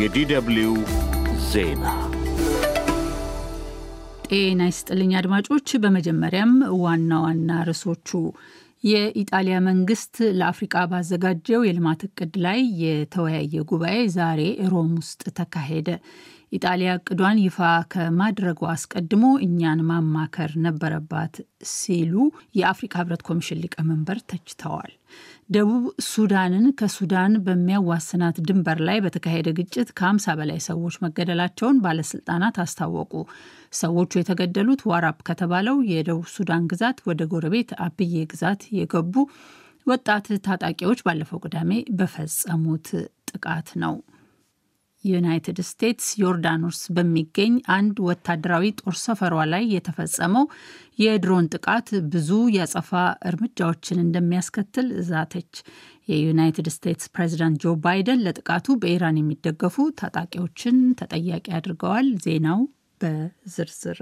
የዲደብሊው ዜና ጤና ይስጥልኝ አድማጮች። በመጀመሪያም ዋና ዋና ርዕሶቹ የኢጣሊያ መንግስት ለአፍሪቃ ባዘጋጀው የልማት እቅድ ላይ የተወያየ ጉባኤ ዛሬ ሮም ውስጥ ተካሄደ። ኢጣሊያ እቅዷን ይፋ ከማድረጓ አስቀድሞ እኛን ማማከር ነበረባት ሲሉ የአፍሪካ ህብረት ኮሚሽን ሊቀመንበር ተችተዋል። ደቡብ ሱዳንን ከሱዳን በሚያዋስናት ድንበር ላይ በተካሄደ ግጭት ከ50 በላይ ሰዎች መገደላቸውን ባለስልጣናት አስታወቁ። ሰዎቹ የተገደሉት ዋራፕ ከተባለው የደቡብ ሱዳን ግዛት ወደ ጎረቤት አብዬ ግዛት የገቡ ወጣት ታጣቂዎች ባለፈው ቅዳሜ በፈጸሙት ጥቃት ነው። ዩናይትድ ስቴትስ ዮርዳኖስ በሚገኝ አንድ ወታደራዊ ጦር ሰፈሯ ላይ የተፈጸመው የድሮን ጥቃት ብዙ ያጸፋ እርምጃዎችን እንደሚያስከትል ዛተች። የዩናይትድ ስቴትስ ፕሬዚዳንት ጆ ባይደን ለጥቃቱ በኢራን የሚደገፉ ታጣቂዎችን ተጠያቂ አድርገዋል። ዜናው በዝርዝር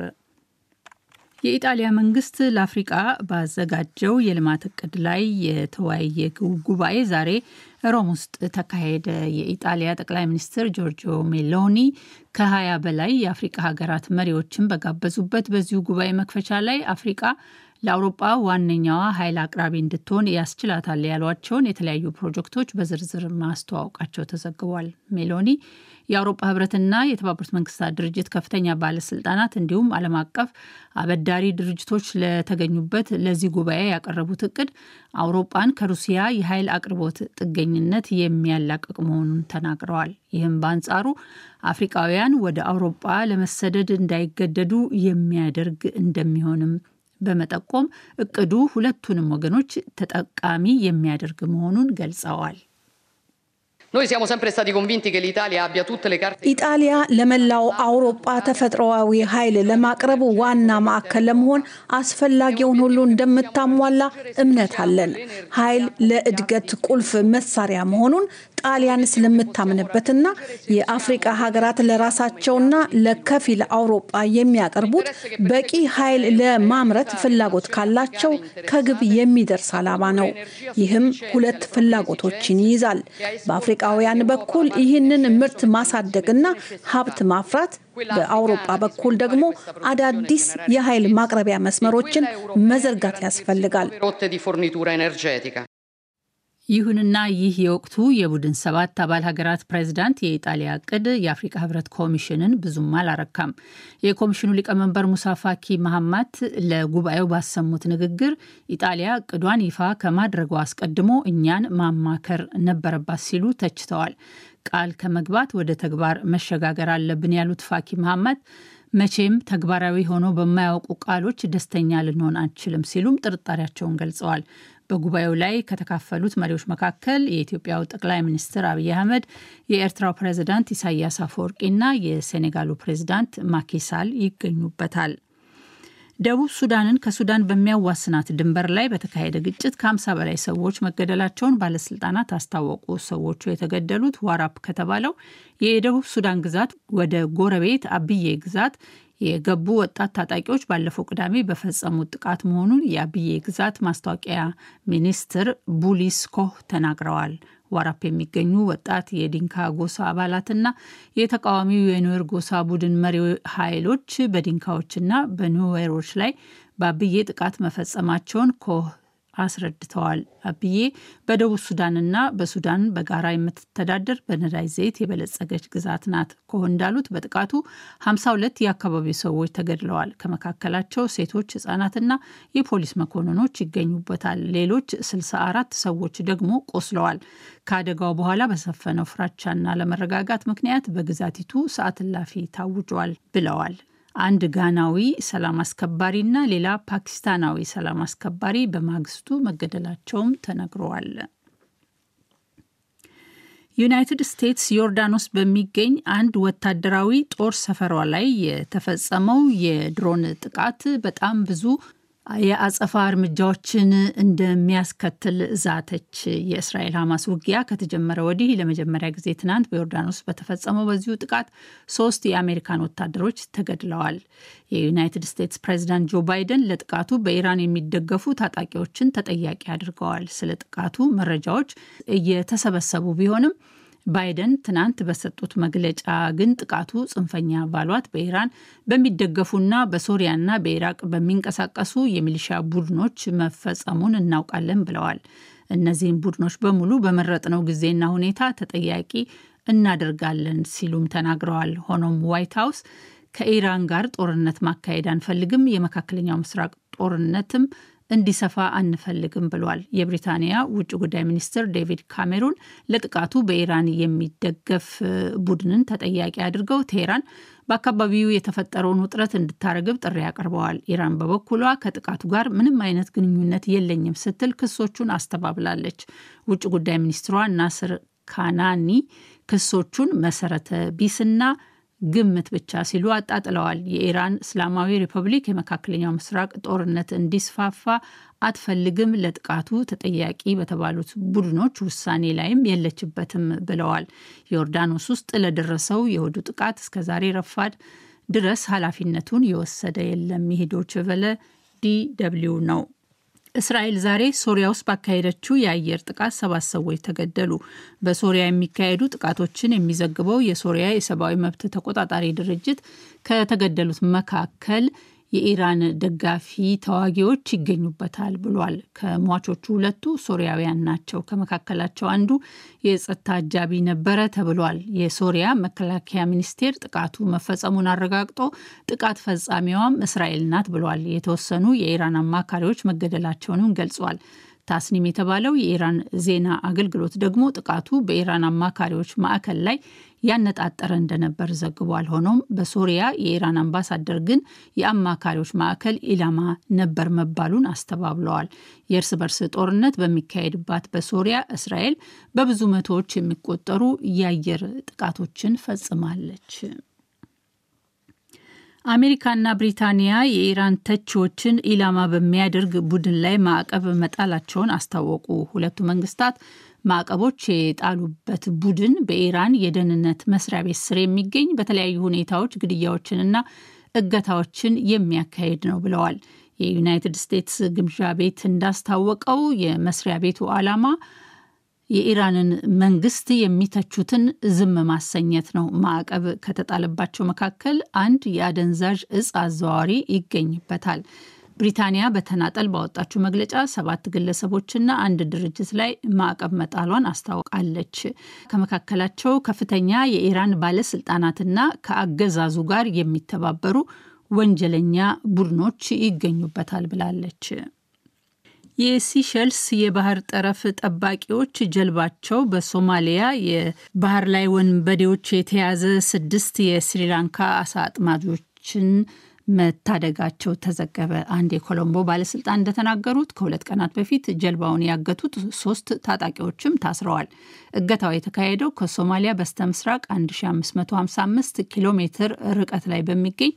የኢጣሊያ መንግስት ለአፍሪቃ ባዘጋጀው የልማት እቅድ ላይ የተወያየ ጉባኤ ዛሬ ሮም ውስጥ ተካሄደ። የኢጣሊያ ጠቅላይ ሚኒስትር ጆርጂዮ ሜሎኒ ከ20 በላይ የአፍሪቃ ሀገራት መሪዎችን በጋበዙበት በዚሁ ጉባኤ መክፈቻ ላይ አፍሪቃ ለአውሮጳ ዋነኛዋ ኃይል አቅራቢ እንድትሆን ያስችላታል ያሏቸውን የተለያዩ ፕሮጀክቶች በዝርዝር ማስተዋወቃቸው ተዘግቧል። ሜሎኒ የአውሮፓ ህብረትና የተባበሩት መንግስታት ድርጅት ከፍተኛ ባለስልጣናት እንዲሁም ዓለም አቀፍ አበዳሪ ድርጅቶች ለተገኙበት ለዚህ ጉባኤ ያቀረቡት እቅድ አውሮፓን ከሩሲያ የኃይል አቅርቦት ጥገኝነት የሚያላቅቅ መሆኑን ተናግረዋል። ይህም በአንጻሩ አፍሪቃውያን ወደ አውሮፓ ለመሰደድ እንዳይገደዱ የሚያደርግ እንደሚሆንም በመጠቆም እቅዱ ሁለቱንም ወገኖች ተጠቃሚ የሚያደርግ መሆኑን ገልጸዋል። ኢጣሊያ ለመላው አውሮፓ ተፈጥሮዊ ኃይል ለማቅረብ ዋና ማዕከል ለመሆን አስፈላጊውን ሁሉ እንደምታሟላ እምነት አለን። ኃይል ለእድገት ቁልፍ መሳሪያ መሆኑን ጣሊያን ስለምታምንበትና የአፍሪቃ ሀገራት ለራሳቸውና ለከፊል አውሮጳ የሚያቀርቡት በቂ ኃይል ለማምረት ፍላጎት ካላቸው ከግብ የሚደርስ ዓላማ ነው። ይህም ሁለት ፍላጎቶችን ይይዛል። በአፍሪቃውያን በኩል ይህንን ምርት ማሳደግና ሀብት ማፍራት፣ በአውሮጳ በኩል ደግሞ አዳዲስ የኃይል ማቅረቢያ መስመሮችን መዘርጋት ያስፈልጋል። ይሁንና ይህ የወቅቱ የቡድን ሰባት አባል ሀገራት ፕሬዚዳንት የኢጣሊያ እቅድ የአፍሪካ ህብረት ኮሚሽንን ብዙም አላረካም። የኮሚሽኑ ሊቀመንበር ሙሳ ፋኪ መሐማት ለጉባኤው ባሰሙት ንግግር ኢጣሊያ እቅዷን ይፋ ከማድረጓ አስቀድሞ እኛን ማማከር ነበረባት ሲሉ ተችተዋል። ቃል ከመግባት ወደ ተግባር መሸጋገር አለብን ያሉት ፋኪ መሐማት መቼም ተግባራዊ ሆኖ በማያውቁ ቃሎች ደስተኛ ልንሆን አንችልም ሲሉም ጥርጣሬያቸውን ገልጸዋል። በጉባኤው ላይ ከተካፈሉት መሪዎች መካከል የኢትዮጵያው ጠቅላይ ሚኒስትር አብይ አህመድ፣ የኤርትራው ፕሬዝዳንት ኢሳያስ አፈወርቂና የሴኔጋሉ ፕሬዝዳንት ማኪሳል ይገኙበታል። ደቡብ ሱዳንን ከሱዳን በሚያዋስናት ድንበር ላይ በተካሄደ ግጭት ከ50 በላይ ሰዎች መገደላቸውን ባለስልጣናት አስታወቁ። ሰዎቹ የተገደሉት ዋራፕ ከተባለው የደቡብ ሱዳን ግዛት ወደ ጎረቤት አብዬ ግዛት የገቡ ወጣት ታጣቂዎች ባለፈው ቅዳሜ በፈጸሙት ጥቃት መሆኑን የአብዬ ግዛት ማስታወቂያ ሚኒስትር ቡሊስ ኮህ ተናግረዋል። ዋራፕ የሚገኙ ወጣት የዲንካ ጎሳ አባላትና የተቃዋሚው የኑዌር ጎሳ ቡድን መሪ ኃይሎች በዲንካዎችና በኑዌሮች ላይ በአብዬ ጥቃት መፈጸማቸውን ኮህ አስረድተዋል። አብዬ በደቡብ ሱዳንና በሱዳን በጋራ የምትተዳደር በነዳጅ ዘይት የበለጸገች ግዛት ናት። ኮህ እንዳሉት በጥቃቱ 52 የአካባቢው ሰዎች ተገድለዋል። ከመካከላቸው ሴቶች፣ ህጻናትና የፖሊስ መኮንኖች ይገኙበታል። ሌሎች 64 ሰዎች ደግሞ ቆስለዋል። ከአደጋው በኋላ በሰፈነው ፍራቻና ለመረጋጋት ምክንያት በግዛቲቱ ሰዓት እላፊ ታውጇል ብለዋል። አንድ ጋናዊ ሰላም አስከባሪና ሌላ ፓኪስታናዊ ሰላም አስከባሪ በማግስቱ መገደላቸውም ተነግረዋል። ዩናይትድ ስቴትስ ዮርዳኖስ በሚገኝ አንድ ወታደራዊ ጦር ሰፈሯ ላይ የተፈጸመው የድሮን ጥቃት በጣም ብዙ የአጸፋ እርምጃዎችን እንደሚያስከትል ዛተች። የእስራኤል ሐማስ ውጊያ ከተጀመረ ወዲህ ለመጀመሪያ ጊዜ ትናንት በዮርዳኖስ በተፈጸመው በዚሁ ጥቃት ሶስት የአሜሪካን ወታደሮች ተገድለዋል። የዩናይትድ ስቴትስ ፕሬዚዳንት ጆ ባይደን ለጥቃቱ በኢራን የሚደገፉ ታጣቂዎችን ተጠያቂ አድርገዋል። ስለ ጥቃቱ መረጃዎች እየተሰበሰቡ ቢሆንም ባይደን ትናንት በሰጡት መግለጫ ግን ጥቃቱ ጽንፈኛ ባሏት በኢራን በሚደገፉና በሶሪያና በኢራቅ በሚንቀሳቀሱ የሚሊሻ ቡድኖች መፈጸሙን እናውቃለን ብለዋል። እነዚህም ቡድኖች በሙሉ በመረጥነው ጊዜና ሁኔታ ተጠያቂ እናደርጋለን ሲሉም ተናግረዋል። ሆኖም ዋይት ሀውስ ከኢራን ጋር ጦርነት ማካሄድ አንፈልግም፣ የመካከለኛው ምስራቅ ጦርነትም እንዲሰፋ አንፈልግም ብሏል። የብሪታንያ ውጭ ጉዳይ ሚኒስትር ዴቪድ ካሜሩን ለጥቃቱ በኢራን የሚደገፍ ቡድንን ተጠያቂ አድርገው ቴህራን በአካባቢው የተፈጠረውን ውጥረት እንድታረግብ ጥሪ አቅርበዋል። ኢራን በበኩሏ ከጥቃቱ ጋር ምንም አይነት ግንኙነት የለኝም ስትል ክሶቹን አስተባብላለች። ውጭ ጉዳይ ሚኒስትሯ ናስር ካናኒ ክሶቹን መሰረተ ቢስና ግምት ብቻ ሲሉ አጣጥለዋል። የኢራን እስላማዊ ሪፐብሊክ የመካከለኛው ምስራቅ ጦርነት እንዲስፋፋ አትፈልግም፣ ለጥቃቱ ተጠያቂ በተባሉት ቡድኖች ውሳኔ ላይም የለችበትም ብለዋል። ዮርዳኖስ ውስጥ ለደረሰው የእሁዱ ጥቃት እስከዛሬ ረፋድ ድረስ ኃላፊነቱን የወሰደ የለም። ይህ ዶይቼ ቬለ ዲ ደብልዩ ነው። እስራኤል ዛሬ ሶሪያ ውስጥ ባካሄደችው የአየር ጥቃት ሰባት ሰዎች ተገደሉ። በሶሪያ የሚካሄዱ ጥቃቶችን የሚዘግበው የሶሪያ የሰብአዊ መብት ተቆጣጣሪ ድርጅት ከተገደሉት መካከል የኢራን ደጋፊ ተዋጊዎች ይገኙበታል ብሏል። ከሟቾቹ ሁለቱ ሶሪያውያን ናቸው። ከመካከላቸው አንዱ የጸጥታ አጃቢ ነበረ ተብሏል። የሶሪያ መከላከያ ሚኒስቴር ጥቃቱ መፈጸሙን አረጋግጦ ጥቃት ፈጻሚዋም እስራኤል ናት ብሏል። የተወሰኑ የኢራን አማካሪዎች መገደላቸውንም ገልጿል። ታስኒም የተባለው የኢራን ዜና አገልግሎት ደግሞ ጥቃቱ በኢራን አማካሪዎች ማዕከል ላይ ያነጣጠረ እንደነበር ዘግቧል። ሆኖም በሶሪያ የኢራን አምባሳደር ግን የአማካሪዎች ማዕከል ኢላማ ነበር መባሉን አስተባብለዋል። የእርስ በርስ ጦርነት በሚካሄድባት በሶሪያ እስራኤል በብዙ መቶዎች የሚቆጠሩ የአየር ጥቃቶችን ፈጽማለች። አሜሪካና ብሪታንያ የኢራን ተቺዎችን ኢላማ በሚያደርግ ቡድን ላይ ማዕቀብ መጣላቸውን አስታወቁ። ሁለቱ መንግስታት ማዕቀቦች የጣሉበት ቡድን በኢራን የደህንነት መስሪያ ቤት ስር የሚገኝ በተለያዩ ሁኔታዎች ግድያዎችንና እገታዎችን የሚያካሄድ ነው ብለዋል። የዩናይትድ ስቴትስ ግምዣ ቤት እንዳስታወቀው የመስሪያ ቤቱ ዓላማ የኢራንን መንግስት የሚተቹትን ዝም ማሰኘት ነው። ማዕቀብ ከተጣለባቸው መካከል አንድ የአደንዛዥ እጽ አዘዋዋሪ ይገኝበታል። ብሪታንያ በተናጠል ባወጣችው መግለጫ ሰባት ግለሰቦችና አንድ ድርጅት ላይ ማዕቀብ መጣሏን አስታውቃለች። ከመካከላቸው ከፍተኛ የኢራን ባለስልጣናትና ከአገዛዙ ጋር የሚተባበሩ ወንጀለኛ ቡድኖች ይገኙበታል ብላለች። የሲሸልስ የባህር ጠረፍ ጠባቂዎች ጀልባቸው በሶማሊያ የባህር ላይ ወንበዴዎች የተያዘ ስድስት የስሪላንካ አሳ አጥማጆችን መታደጋቸው ተዘገበ። አንድ የኮሎምቦ ባለስልጣን እንደተናገሩት ከሁለት ቀናት በፊት ጀልባውን ያገቱት ሶስት ታጣቂዎችም ታስረዋል። እገታው የተካሄደው ከሶማሊያ በስተ ምስራቅ 1555 ኪሎ ሜትር ርቀት ላይ በሚገኝ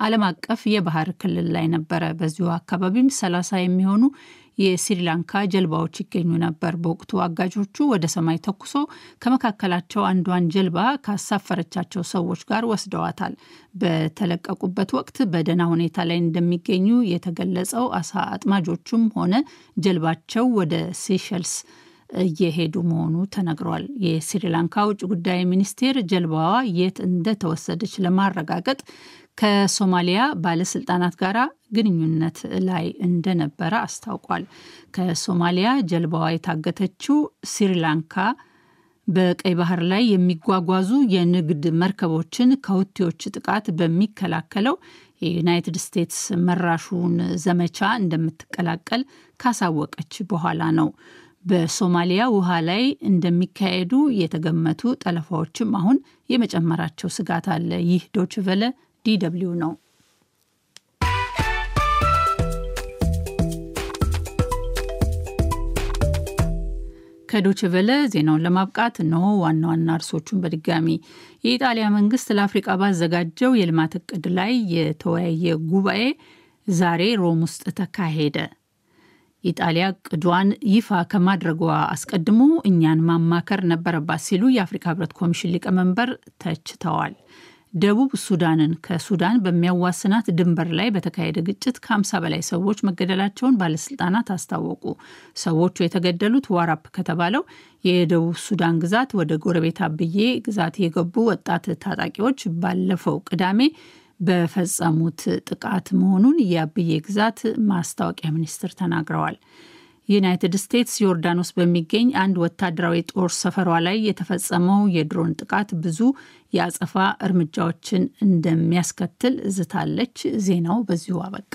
ዓለም አቀፍ የባህር ክልል ላይ ነበረ። በዚሁ አካባቢም 30 የሚሆኑ የስሪላንካ ጀልባዎች ይገኙ ነበር። በወቅቱ አጋጆቹ ወደ ሰማይ ተኩሶ ከመካከላቸው አንዷን ጀልባ ካሳፈረቻቸው ሰዎች ጋር ወስደዋታል። በተለቀቁበት ወቅት በደህና ሁኔታ ላይ እንደሚገኙ የተገለጸው አሳ አጥማጆቹም ሆነ ጀልባቸው ወደ ሴሸልስ እየሄዱ መሆኑ ተነግሯል። የስሪላንካ ውጭ ጉዳይ ሚኒስቴር ጀልባዋ የት እንደተወሰደች ለማረጋገጥ ከሶማሊያ ባለስልጣናት ጋር ግንኙነት ላይ እንደነበረ አስታውቋል። ከሶማሊያ ጀልባዋ የታገተችው ስሪላንካ በቀይ ባህር ላይ የሚጓጓዙ የንግድ መርከቦችን ከሁቲዎች ጥቃት በሚከላከለው የዩናይትድ ስቴትስ መራሹን ዘመቻ እንደምትቀላቀል ካሳወቀች በኋላ ነው። በሶማሊያ ውሃ ላይ እንደሚካሄዱ የተገመቱ ጠለፋዎችም አሁን የመጨመራቸው ስጋት አለ። ይህ ዶችቨለ ዲደብሊው ነው። ከዶችቨለ ዜናውን ለማብቃት እነሆ ዋና ዋና ርዕሶቹን በድጋሚ የኢጣሊያ መንግስት ለአፍሪቃ ባዘጋጀው የልማት እቅድ ላይ የተወያየ ጉባኤ ዛሬ ሮም ውስጥ ተካሄደ። ኢጣሊያ እቅዷን ይፋ ከማድረጓ አስቀድሞ እኛን ማማከር ነበረባት ሲሉ የአፍሪካ ህብረት ኮሚሽን ሊቀመንበር ተችተዋል። ደቡብ ሱዳንን ከሱዳን በሚያዋስናት ድንበር ላይ በተካሄደ ግጭት ከ50 በላይ ሰዎች መገደላቸውን ባለስልጣናት አስታወቁ። ሰዎቹ የተገደሉት ዋራፕ ከተባለው የደቡብ ሱዳን ግዛት ወደ ጎረቤት አብዬ ግዛት የገቡ ወጣት ታጣቂዎች ባለፈው ቅዳሜ በፈጸሙት ጥቃት መሆኑን የአብዬ ግዛት ማስታወቂያ ሚኒስትር ተናግረዋል። ዩናይትድ ስቴትስ ዮርዳኖስ በሚገኝ አንድ ወታደራዊ ጦር ሰፈሯ ላይ የተፈጸመው የድሮን ጥቃት ብዙ የአጸፋ እርምጃዎችን እንደሚያስከትል ዝታለች። ዜናው በዚሁ አበቃ።